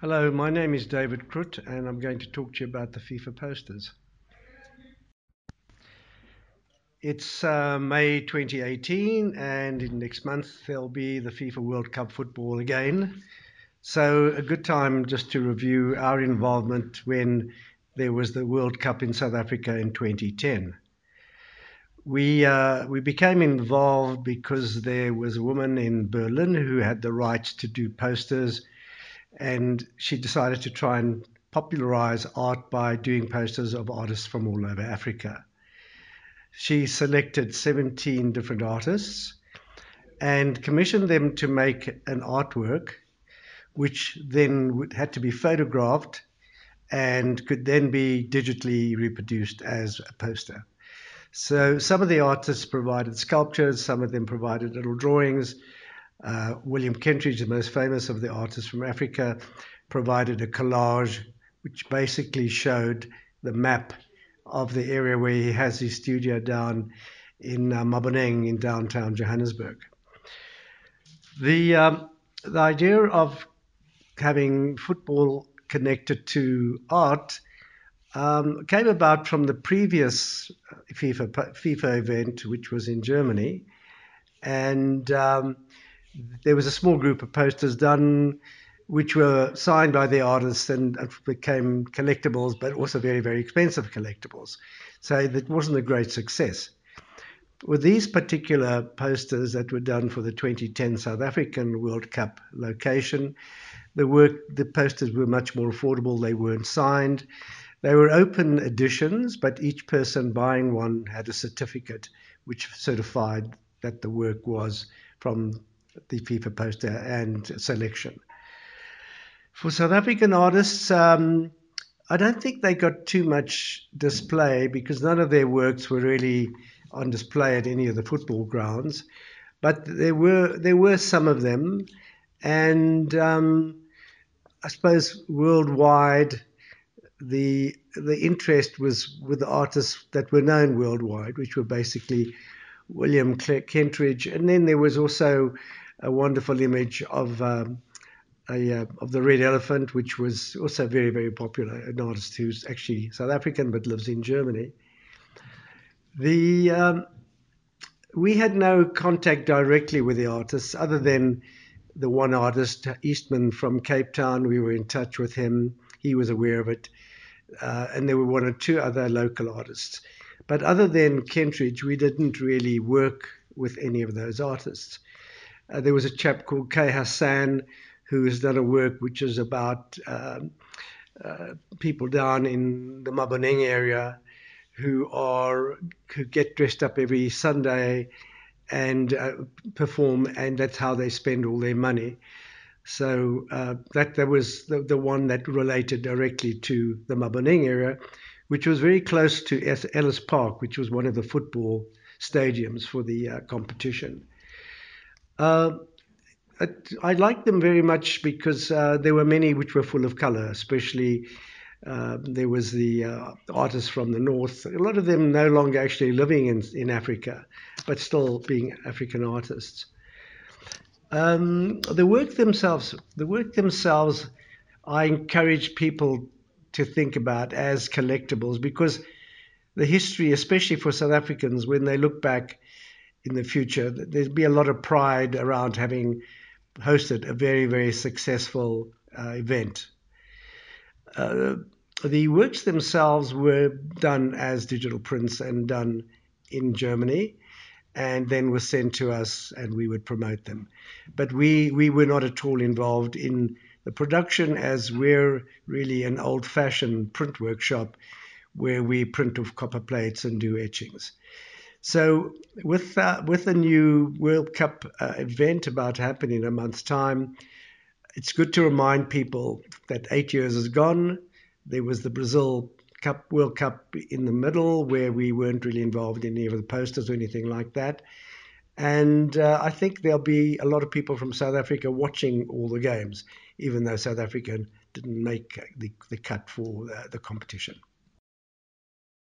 Hello, my name is David Krut, and I'm going to talk to you about the FIFA posters. It's uh, May 2018, and next month there'll be the FIFA World Cup football again. So, a good time just to review our involvement when there was the World Cup in South Africa in 2010. We, uh, we became involved because there was a woman in Berlin who had the rights to do posters, and she decided to try and popularize art by doing posters of artists from all over Africa. She selected 17 different artists and commissioned them to make an artwork, which then had to be photographed and could then be digitally reproduced as a poster. So some of the artists provided sculptures, some of them provided little drawings. Uh, William Kentridge, the most famous of the artists from Africa, provided a collage which basically showed the map of the area where he has his studio down in uh, Maboneng in downtown Johannesburg. The, um, the idea of having football connected to art um, came about from the previous FIFA, FIFA event, which was in Germany. And um, there was a small group of posters done, which were signed by the artists and became collectibles, but also very, very expensive collectibles. So that wasn't a great success. With these particular posters that were done for the 2010 South African World Cup location, the work, the posters were much more affordable. They weren't signed. They were open editions, but each person buying one had a certificate which certified that the work was from the FIFA poster and selection. For South African artists, um, I don't think they got too much display because none of their works were really on display at any of the football grounds. But there were there were some of them, and um, I suppose worldwide the the interest was with the artists that were known worldwide, which were basically William Kentridge, and then there was also a wonderful image of um, a, uh, of the red elephant, which was also very very popular. An artist who's actually South African but lives in Germany. The um, we had no contact directly with the artists other than the one artist Eastman from Cape Town. We were in touch with him. He was aware of it uh, and there were one or two other local artists. But other than Kentridge, we didn't really work with any of those artists. Uh, there was a chap called Kay Hassan who has done a work which is about um, uh, people down in the Maboneng area who are who get dressed up every Sunday and uh, perform, and that's how they spend all their money. So uh, that, that was the, the one that related directly to the Maboneng area, which was very close to Ellis Park, which was one of the football stadiums for the uh, competition. Uh, I liked them very much because uh, there were many which were full of color, especially uh, there was the uh, artists from the north. A lot of them no longer actually living in, in Africa, but still being African artists. Um, the work themselves, the work themselves, I encourage people to think about as collectibles because the history, especially for South Africans, when they look back in the future, there'd be a lot of pride around having hosted a very, very successful uh, event. Uh, the works themselves were done as digital prints and done in Germany and then were sent to us and we would promote them. But we, we were not at all involved in the production as we're really an old fashioned print workshop where we print off copper plates and do etchings. So, with, uh, with the new World Cup uh, event about to happen in a month's time, it's good to remind people that eight years is gone. There was the Brazil Cup World Cup in the middle where we weren't really involved in any of the posters or anything like that. And uh, I think there'll be a lot of people from South Africa watching all the games, even though South Africa didn't make the, the cut for the, the competition.